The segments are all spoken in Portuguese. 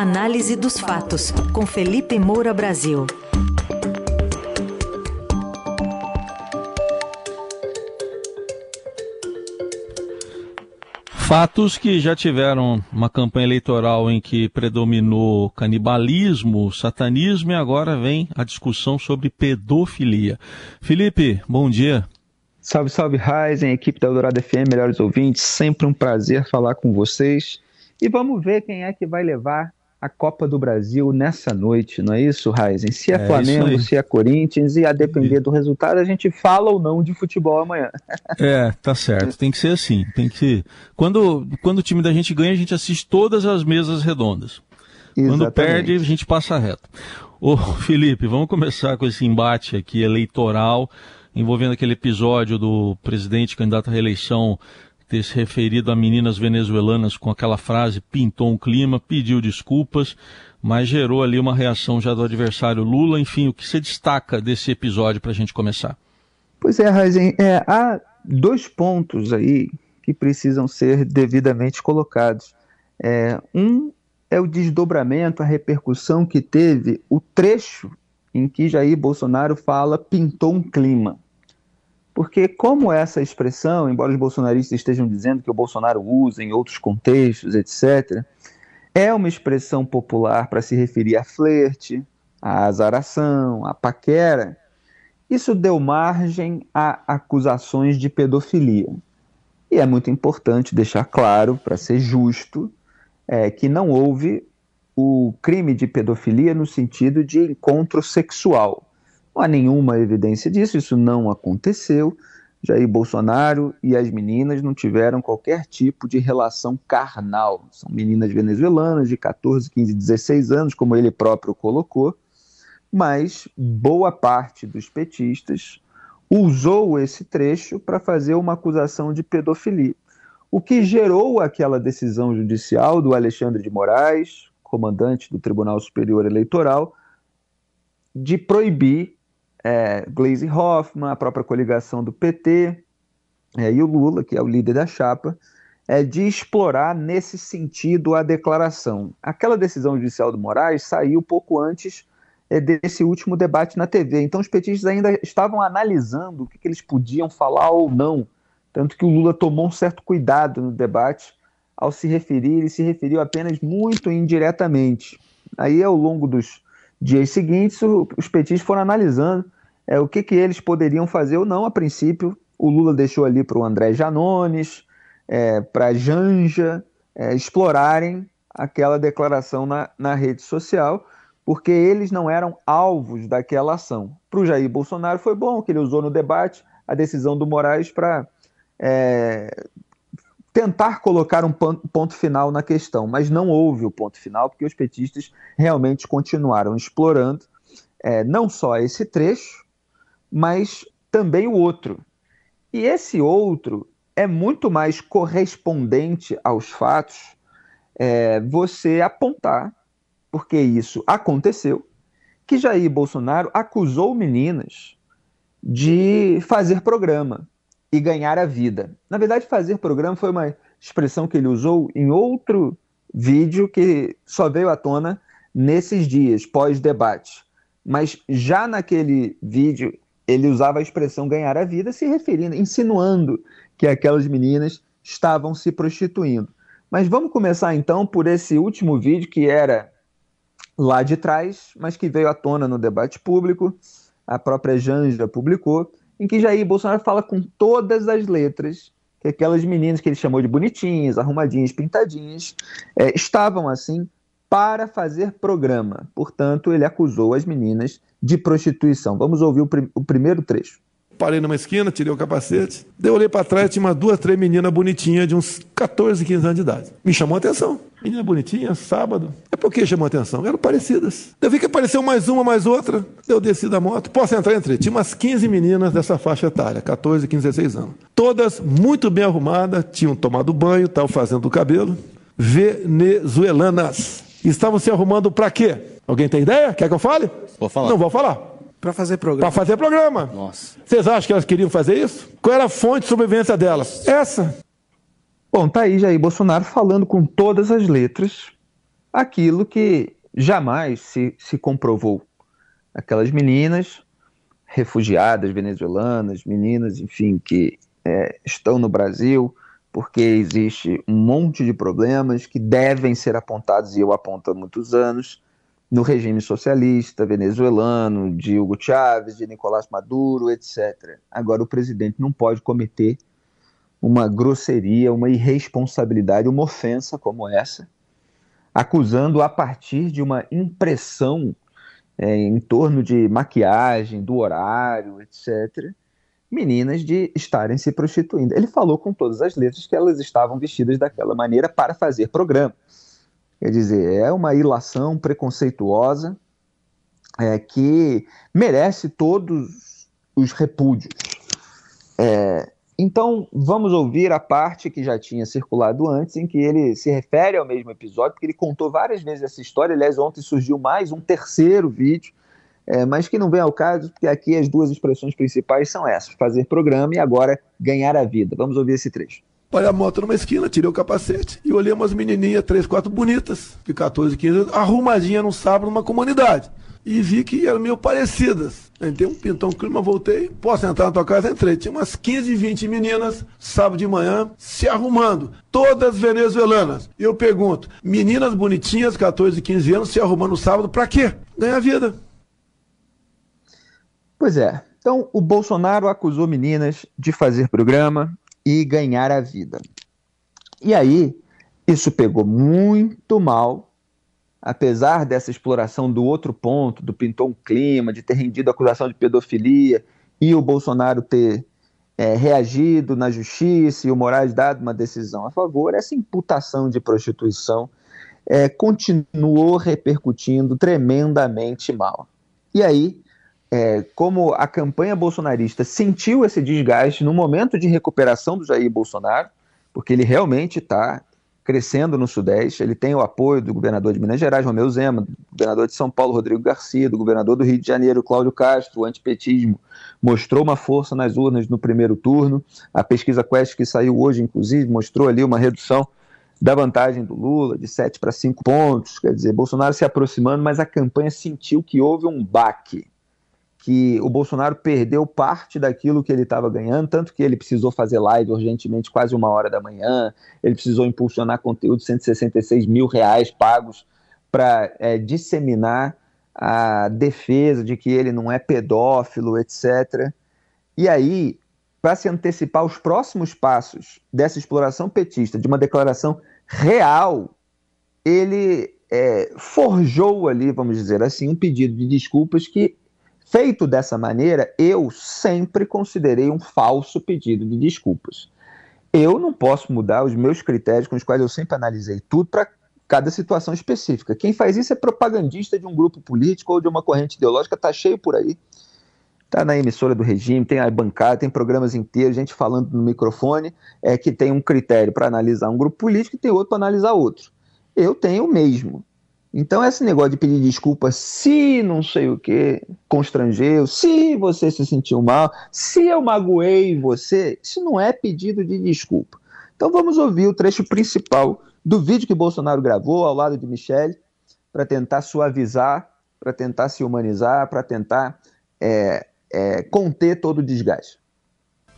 Análise dos fatos, com Felipe Moura Brasil. Fatos que já tiveram uma campanha eleitoral em que predominou canibalismo, satanismo e agora vem a discussão sobre pedofilia. Felipe, bom dia. Salve, salve, Ryzen, equipe da Eldorado FM, melhores ouvintes, sempre um prazer falar com vocês. E vamos ver quem é que vai levar a Copa do Brasil nessa noite, não é isso, Ryzen? Se é, é Flamengo, se é Corinthians, e a depender do resultado, a gente fala ou não de futebol amanhã. É, tá certo, tem que ser assim. Tem que. Quando, quando o time da gente ganha, a gente assiste todas as mesas redondas. Exatamente. Quando perde, a gente passa reto. Ô, Felipe, vamos começar com esse embate aqui eleitoral envolvendo aquele episódio do presidente candidato à reeleição ter se referido a meninas venezuelanas com aquela frase pintou um clima, pediu desculpas, mas gerou ali uma reação já do adversário Lula. Enfim, o que você destaca desse episódio para a gente começar? Pois é, Raizen, é, há dois pontos aí que precisam ser devidamente colocados. É, um é o desdobramento, a repercussão que teve o trecho em que Jair Bolsonaro fala pintou um clima. Porque, como essa expressão, embora os bolsonaristas estejam dizendo que o Bolsonaro usa em outros contextos, etc., é uma expressão popular para se referir a flerte, a azaração, a paquera, isso deu margem a acusações de pedofilia. E é muito importante deixar claro, para ser justo, é, que não houve o crime de pedofilia no sentido de encontro sexual. Não há nenhuma evidência disso, isso não aconteceu. Jair Bolsonaro e as meninas não tiveram qualquer tipo de relação carnal. São meninas venezuelanas de 14, 15, 16 anos, como ele próprio colocou, mas boa parte dos petistas usou esse trecho para fazer uma acusação de pedofilia. O que gerou aquela decisão judicial do Alexandre de Moraes, comandante do Tribunal Superior Eleitoral, de proibir é, Glaze Hoffman, a própria coligação do PT é, e o Lula, que é o líder da chapa, é, de explorar nesse sentido a declaração. Aquela decisão judicial do Moraes saiu pouco antes é, desse último debate na TV, então os petistas ainda estavam analisando o que, que eles podiam falar ou não, tanto que o Lula tomou um certo cuidado no debate ao se referir, ele se referiu apenas muito indiretamente. Aí, ao longo dos dias seguintes, os petistas foram analisando é, o que, que eles poderiam fazer ou não. A princípio, o Lula deixou ali para o André Janones, é, para Janja, é, explorarem aquela declaração na, na rede social, porque eles não eram alvos daquela ação. Para o Jair Bolsonaro foi bom que ele usou no debate a decisão do Moraes para é, tentar colocar um ponto final na questão, mas não houve o ponto final, porque os petistas realmente continuaram explorando é, não só esse trecho, mas também o outro. E esse outro é muito mais correspondente aos fatos é, você apontar, porque isso aconteceu, que Jair Bolsonaro acusou meninas de fazer programa e ganhar a vida. Na verdade, fazer programa foi uma expressão que ele usou em outro vídeo que só veio à tona nesses dias, pós-debate. Mas já naquele vídeo, ele usava a expressão ganhar a vida, se referindo, insinuando que aquelas meninas estavam se prostituindo. Mas vamos começar então por esse último vídeo que era lá de trás, mas que veio à tona no debate público, a própria Janja publicou, em que Jair Bolsonaro fala com todas as letras que aquelas meninas que ele chamou de bonitinhas, arrumadinhas, pintadinhas, é, estavam assim para fazer programa. Portanto, ele acusou as meninas de prostituição. Vamos ouvir o, prim o primeiro trecho. Parei numa esquina, tirei o capacete. Daí eu olhei para trás, tinha umas duas, três meninas bonitinhas de uns 14, 15 anos de idade. Me chamou a atenção. Menina bonitinha, sábado. É por que chamou a atenção? Eram parecidas. Eu vi que apareceu mais uma, mais outra. Eu desci da moto. Posso entrar? Entrei. Tinha umas 15 meninas dessa faixa etária, 14, 15, 16 anos. Todas muito bem arrumadas, tinham tomado banho, estavam fazendo o cabelo. Venezuelanas. Estavam se arrumando para quê? Alguém tem ideia? Quer que eu fale? Vou falar. Não vou falar. Para fazer programa. Para fazer programa. Nossa. Vocês acham que elas queriam fazer isso? Qual era a fonte de sobrevivência delas? Essa. Bom, tá aí Jair Bolsonaro falando com todas as letras aquilo que jamais se, se comprovou. Aquelas meninas refugiadas venezuelanas, meninas, enfim, que é, estão no Brasil porque existe um monte de problemas que devem ser apontados, e eu aponto há muitos anos, no regime socialista venezuelano, de Hugo Chávez, de Nicolás Maduro, etc. Agora, o presidente não pode cometer uma grosseria, uma irresponsabilidade, uma ofensa como essa, acusando a partir de uma impressão é, em torno de maquiagem, do horário, etc., meninas de estarem se prostituindo. Ele falou com todas as letras que elas estavam vestidas daquela maneira para fazer programa. Quer dizer, é uma ilação preconceituosa é, que merece todos os repúdios. É, então, vamos ouvir a parte que já tinha circulado antes, em que ele se refere ao mesmo episódio, porque ele contou várias vezes essa história. Aliás, ontem surgiu mais um terceiro vídeo, é, mas que não vem ao caso, porque aqui as duas expressões principais são essas: fazer programa e agora ganhar a vida. Vamos ouvir esse trecho. Parei a moto numa esquina, tirei o capacete e olhei umas menininhas, três, quatro bonitas, de 14, 15 arrumadinha num sábado numa comunidade e vi que eram meio parecidas. Entrei um pintão clima, voltei. Posso entrar na tua casa? Entrei. Tinha umas 15, 20 meninas, sábado de manhã, se arrumando. Todas venezuelanas. Eu pergunto: meninas bonitinhas, 14, 15 anos, se arrumando sábado, pra quê? Ganhar vida. Pois é. Então, o Bolsonaro acusou meninas de fazer programa e ganhar a vida. E aí, isso pegou muito mal apesar dessa exploração do outro ponto, do pintou um clima, de ter rendido acusação de pedofilia e o Bolsonaro ter é, reagido na justiça e o Moraes dado uma decisão a favor, essa imputação de prostituição é, continuou repercutindo tremendamente mal. E aí, é, como a campanha bolsonarista sentiu esse desgaste no momento de recuperação do Jair Bolsonaro, porque ele realmente está crescendo no Sudeste. Ele tem o apoio do governador de Minas Gerais, Romeu Zema, do governador de São Paulo, Rodrigo Garcia, do governador do Rio de Janeiro, Cláudio Castro. O antipetismo mostrou uma força nas urnas no primeiro turno. A pesquisa Quest, que saiu hoje, inclusive, mostrou ali uma redução da vantagem do Lula de 7 para 5 pontos. Quer dizer, Bolsonaro se aproximando, mas a campanha sentiu que houve um baque que o Bolsonaro perdeu parte daquilo que ele estava ganhando, tanto que ele precisou fazer live urgentemente, quase uma hora da manhã, ele precisou impulsionar conteúdo, 166 mil reais pagos para é, disseminar a defesa de que ele não é pedófilo, etc. E aí, para se antecipar os próximos passos dessa exploração petista, de uma declaração real, ele é, forjou ali, vamos dizer assim, um pedido de desculpas que Feito dessa maneira, eu sempre considerei um falso pedido de desculpas. Eu não posso mudar os meus critérios com os quais eu sempre analisei tudo para cada situação específica. Quem faz isso é propagandista de um grupo político ou de uma corrente ideológica, está cheio por aí. Está na emissora do regime, tem a bancada, tem programas inteiros, gente falando no microfone, é que tem um critério para analisar um grupo político e tem outro para analisar outro. Eu tenho o mesmo. Então, esse negócio de pedir desculpa se não sei o que constrangeu, se você se sentiu mal, se eu magoei você, isso não é pedido de desculpa. Então, vamos ouvir o trecho principal do vídeo que Bolsonaro gravou ao lado de Michele para tentar suavizar, para tentar se humanizar, para tentar é, é, conter todo o desgaste.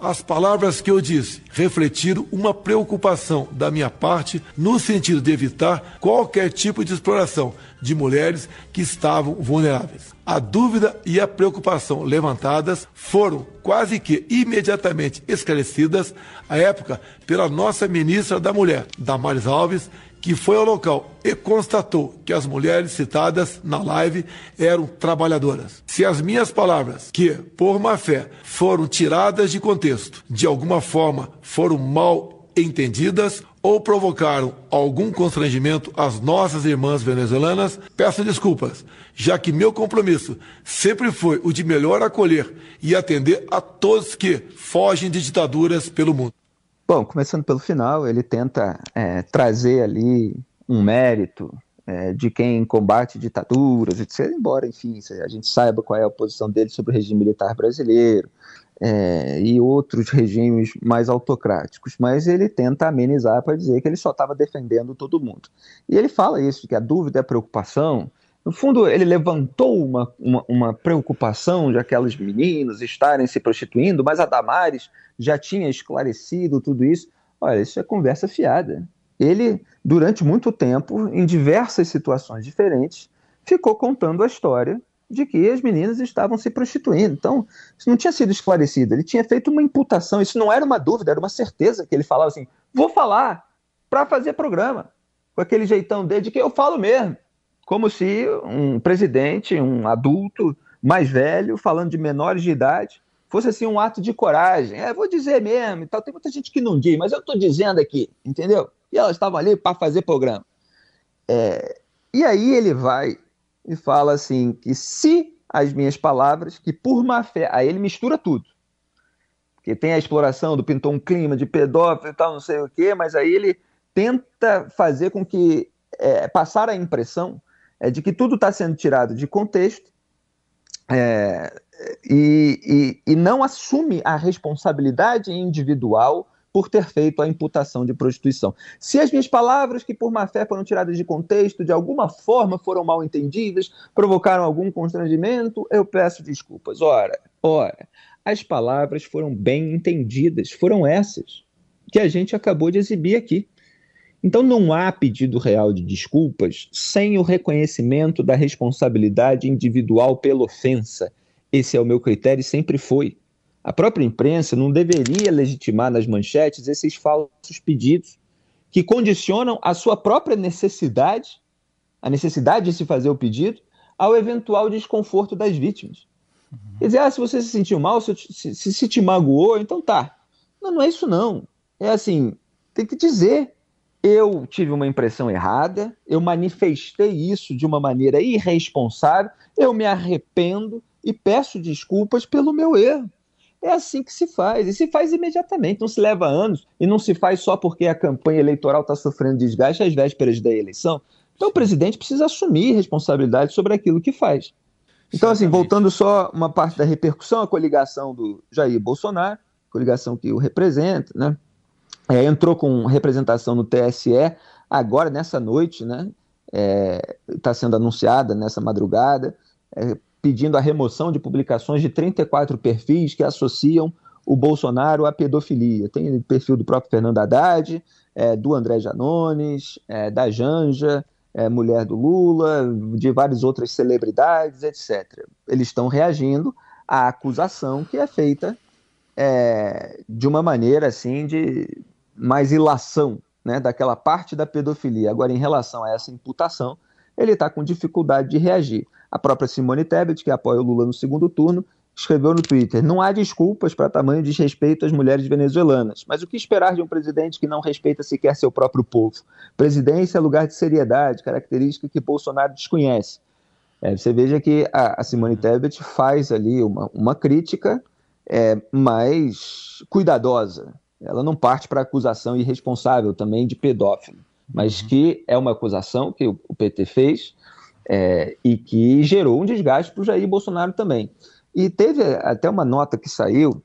As palavras que eu disse refletiram uma preocupação da minha parte no sentido de evitar qualquer tipo de exploração de mulheres que estavam vulneráveis. A dúvida e a preocupação levantadas foram quase que imediatamente esclarecidas à época pela nossa ministra da Mulher, Damares Alves, que foi ao local e constatou que as mulheres citadas na live eram trabalhadoras. Se as minhas palavras, que por má fé foram tiradas de contexto, de alguma forma foram mal entendidas ou provocaram algum constrangimento às nossas irmãs venezuelanas, peço desculpas, já que meu compromisso sempre foi o de melhor acolher e atender a todos que fogem de ditaduras pelo mundo. Bom, começando pelo final, ele tenta é, trazer ali um mérito é, de quem combate ditaduras, etc. Embora, enfim, a gente saiba qual é a posição dele sobre o regime militar brasileiro. é, e outros regimes mais autocráticos, mas ele tenta amenizar para dizer que ele só estava defendendo todo mundo. E ele fala isso, que a dúvida e a preocupação, no fundo, ele levantou uma, uma, uma preocupação de aquelas meninas estarem se prostituindo, mas a Damares já tinha esclarecido tudo isso. Olha, isso é conversa fiada. Ele, durante muito tempo, em diversas situações diferentes, ficou contando a história de que as meninas estavam se prostituindo. Então, isso não tinha sido esclarecido. Ele tinha feito uma imputação. Isso não era uma dúvida, era uma certeza que ele falava assim: vou falar para fazer programa. Com aquele jeitão dele de que eu falo mesmo. Como se um presidente, um adulto mais velho, falando de menores de idade, fosse assim um ato de coragem. É, vou dizer mesmo e tal. Tem muita gente que não diz, mas eu estou dizendo aqui, entendeu? E elas estavam ali para fazer programa. É, e aí ele vai e fala assim que se as minhas palavras, que por má fé, aí ele mistura tudo. Porque tem a exploração do pintou um clima de pedófilo e tal, não sei o quê, mas aí ele tenta fazer com que é, passar a impressão é, de que tudo está sendo tirado de contexto é, e, e, e não assume a responsabilidade individual por ter feito a imputação de prostituição. Se as minhas palavras, que por má fé foram tiradas de contexto, de alguma forma foram mal entendidas, provocaram algum constrangimento, eu peço desculpas. Ora, ora, as palavras foram bem entendidas, foram essas que a gente acabou de exibir aqui. Então não há pedido real de desculpas sem o reconhecimento da responsabilidade individual pela ofensa. Esse é o meu critério e sempre foi. A própria imprensa não deveria legitimar nas manchetes esses falsos pedidos que condicionam a sua própria necessidade, a necessidade de se fazer o pedido, ao eventual desconforto das vítimas. Uhum. Quer dizer, ah, se você se sentiu mal, se, se, se, te magoou, então tá. Não, não é isso não. É assim, tem que dizer, eu tive uma impressão errada, eu manifestei isso de uma maneira irresponsável, eu me arrependo e peço desculpas pelo meu erro. É assim que se faz, e se faz imediatamente, não se leva anos, e não se faz só porque a campanha eleitoral está sofrendo desgaste às vésperas da eleição. Então o presidente precisa assumir responsabilidade sobre aquilo que faz. Então, assim, voltando só uma parte da repercussão, a coligação do Jair Bolsonaro, coligação que o representa, né? É, entrou com representação no TSE agora, nessa noite, né? Está é, sendo anunciada nessa madrugada. É, pedindo a remoção de publicações de 34 perfis que associam o Bolsonaro à pedofilia. Tem perfil do próprio Fernando Haddad, é, do André Janones, é, da Janja, é, mulher do Lula, de várias outras celebridades, etc. Eles estão reagindo à acusação que é feita é, de uma maneira assim de mais ilação né, daquela parte da pedofilia. Agora, em relação a essa imputação, ele está com dificuldade de reagir. A própria Simone Tebet, que apoia o Lula no segundo turno, escreveu no Twitter: Não há desculpas para tamanho desrespeito às mulheres venezuelanas, mas o que esperar de um presidente que não respeita sequer seu próprio povo? Presidência é lugar de seriedade, característica que Bolsonaro desconhece. É, você veja que a, a, Simone Tebet faz ali uma, uma crítica é, mais cuidadosa. Ela não parte para acusação irresponsável também de pedófilo, mas uhum. que é uma acusação que o, o PT fez é, e que gerou um desgaste para o Jair Bolsonaro também. E teve até uma nota que saiu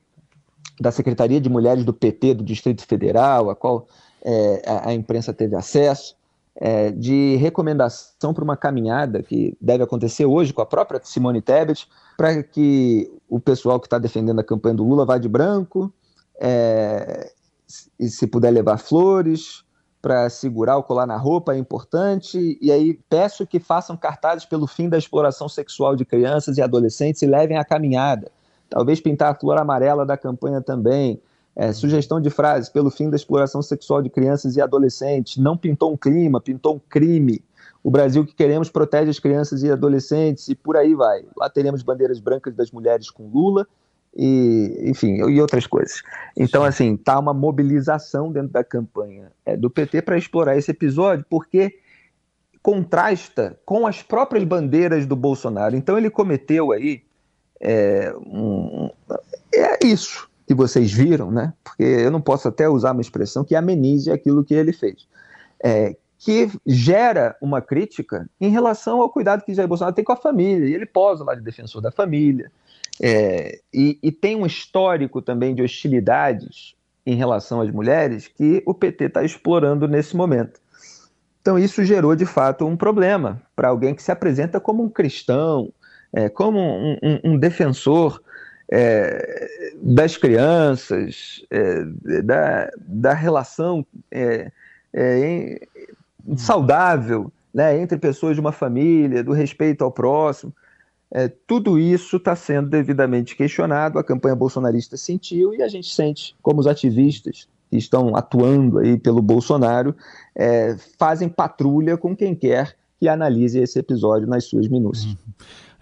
da Secretaria de Mulheres do PT do Distrito Federal, a qual é, a, a, imprensa teve acesso, é, de recomendação para uma caminhada que deve acontecer hoje com a própria Simone Tebet, para que o pessoal que está defendendo a campanha do Lula vá de branco, é, e se puder levar flores, para segurar o colar na roupa é importante. E aí peço que façam cartazes pelo fim da exploração sexual de crianças e adolescentes e levem a caminhada. Talvez pintar a flor amarela da campanha também. É, sugestão de frases pelo fim da exploração sexual de crianças e adolescentes. Não pintou um clima, pintou um crime. O Brasil que queremos protege as crianças e adolescentes e por aí vai. Lá teremos bandeiras brancas das mulheres com Lula e enfim, e outras coisas. Então, assim, tá uma mobilização dentro da campanha é, do PT para explorar esse episódio, porque contrasta com as próprias bandeiras do Bolsonaro. Então, ele cometeu aí é, um, é isso que vocês viram, né? Porque eu não posso até usar uma expressão que amenize aquilo que ele fez. É, que gera uma crítica em relação ao cuidado que Jair Bolsonaro tem com a família. E ele posa lá de defensor da família, É, e, e tem um histórico também de hostilidades em relação às mulheres que o PT está explorando nesse momento. Então, isso gerou de fato um problema para alguém que se apresenta como um cristão, é, como um, um, um defensor é, das crianças, é, da, da relação é, é, saudável né, entre pessoas de uma família, do respeito ao próximo. É, tudo isso está sendo devidamente questionado, a campanha bolsonarista sentiu e a gente sente, como os ativistas que estão atuando aí pelo Bolsonaro, é, fazem patrulha com quem quer que analise esse episódio nas suas minúcias. Uhum.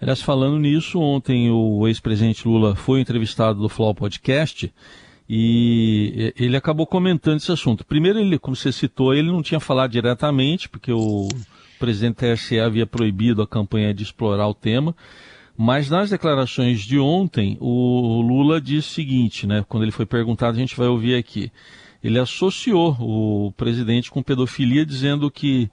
Aliás, falando nisso, ontem o ex-presidente Lula foi entrevistado no Flow Podcast e ele acabou comentando esse assunto. Primeiro, ele, como você citou, ele não tinha falado diretamente, porque o presidente TSE havia proibido a campanha de explorar o tema. Mas nas declarações de ontem, o Lula disse o seguinte, né? Quando ele foi perguntado, a gente vai ouvir aqui. Ele associou o presidente com pedofilia, dizendo que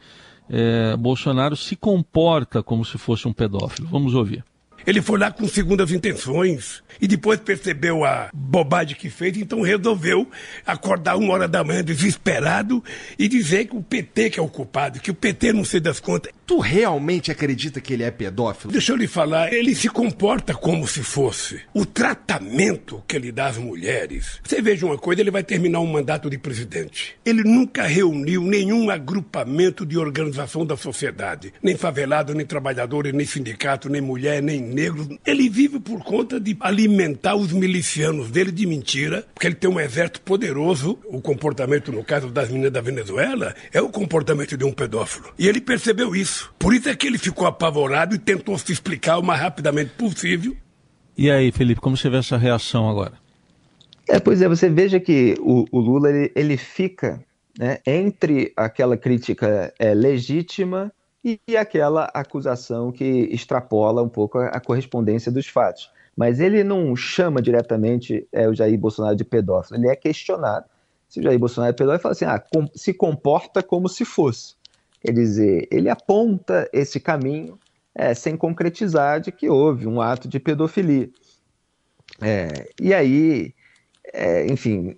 é, Bolsonaro se comporta como se fosse um pedófilo. Vamos ouvir. Ele foi lá com segundas intenções e depois percebeu a bobagem que fez, então resolveu acordar uma hora da manhã desesperado e dizer que o PT que é o culpado, que o PT não sei das contas. Tu realmente acredita que ele é pedófilo? Deixa eu lhe falar, ele se comporta como se fosse. O tratamento que ele dá às mulheres. Você veja uma coisa, ele vai terminar um mandato de presidente. Ele nunca reuniu nenhum agrupamento de organização da sociedade, nem favelado, nem trabalhador, nem sindicato, nem mulher, nem negros. Ele vive por conta de alimentar os milicianos dele de mentira, porque ele tem um exército poderoso. O comportamento, no caso das meninas da Venezuela, é o comportamento de um pedófilo. E ele percebeu isso. Por isso é que ele ficou apavorado e tentou se explicar o mais rapidamente possível. E aí, Felipe, como você vê essa reação agora? É, pois é, você veja que o, o Lula ele, ele fica né, entre aquela crítica é, legítima e, aquela acusação que extrapola um pouco a, a, correspondência dos fatos. Mas ele não chama diretamente é, o Jair Bolsonaro de pedófilo, ele é questionado. Se o Jair Bolsonaro é pedófilo, ele fala assim: ah, com, se comporta como se fosse. Quer dizer, ele aponta esse caminho é, sem concretizar de que houve um ato de pedofilia. É, e aí é, enfim,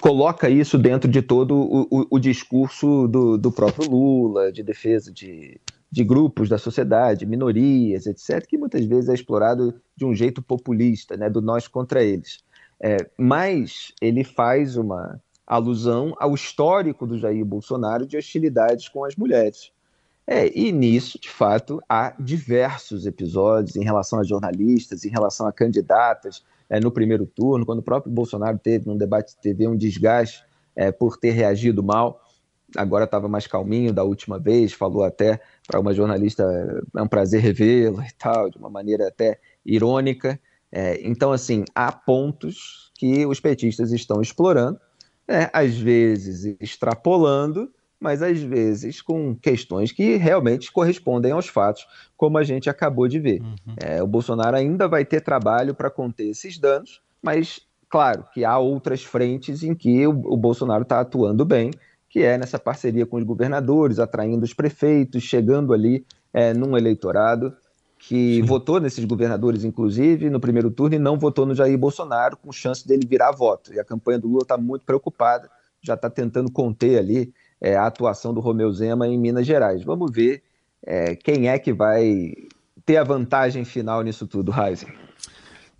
coloca isso dentro de todo o, o, o discurso do, do, próprio Lula, de defesa de, de, grupos da sociedade, minorias, etc., que muitas vezes é explorado de um jeito populista, né, do nós contra eles. É, mas ele faz uma alusão ao histórico do Jair Bolsonaro de hostilidades com as mulheres. É, e nisso, de fato, há diversos episódios em relação a jornalistas, em relação a candidatas, é, no primeiro turno, quando o próprio Bolsonaro teve num debate de TV um desgaste é, por ter reagido mal. Agora estava mais calminho da última vez, falou até para uma jornalista: é um prazer revê-lo e tal, de uma maneira até irônica. É, então, assim, há pontos que os petistas estão explorando, é, às vezes extrapolando, mas às vezes com questões que realmente correspondem aos fatos, como a gente acabou de ver. Uhum. É, o Bolsonaro ainda vai ter trabalho para conter esses danos, mas claro que há outras frentes em que o, o Bolsonaro está atuando bem, que é nessa parceria com os governadores, atraindo os prefeitos, chegando ali é, num eleitorado que Sim. votou nesses governadores, inclusive, no primeiro turno, e não votou no Jair Bolsonaro, com chance dele virar voto. E a campanha do Lula está muito preocupada, já está tentando conter ali é, a atuação do Romeu Zema em Minas Gerais. Vamos ver é, quem é que vai ter a vantagem final nisso tudo, Heisen.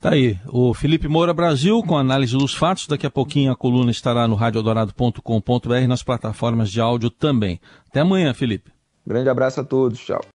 Tá aí, o Felipe Moura Brasil com análise dos fatos. Daqui a pouquinho a coluna estará no radioadorado.com.br nas plataformas de áudio também. Até amanhã, Felipe. Grande abraço a todos, tchau.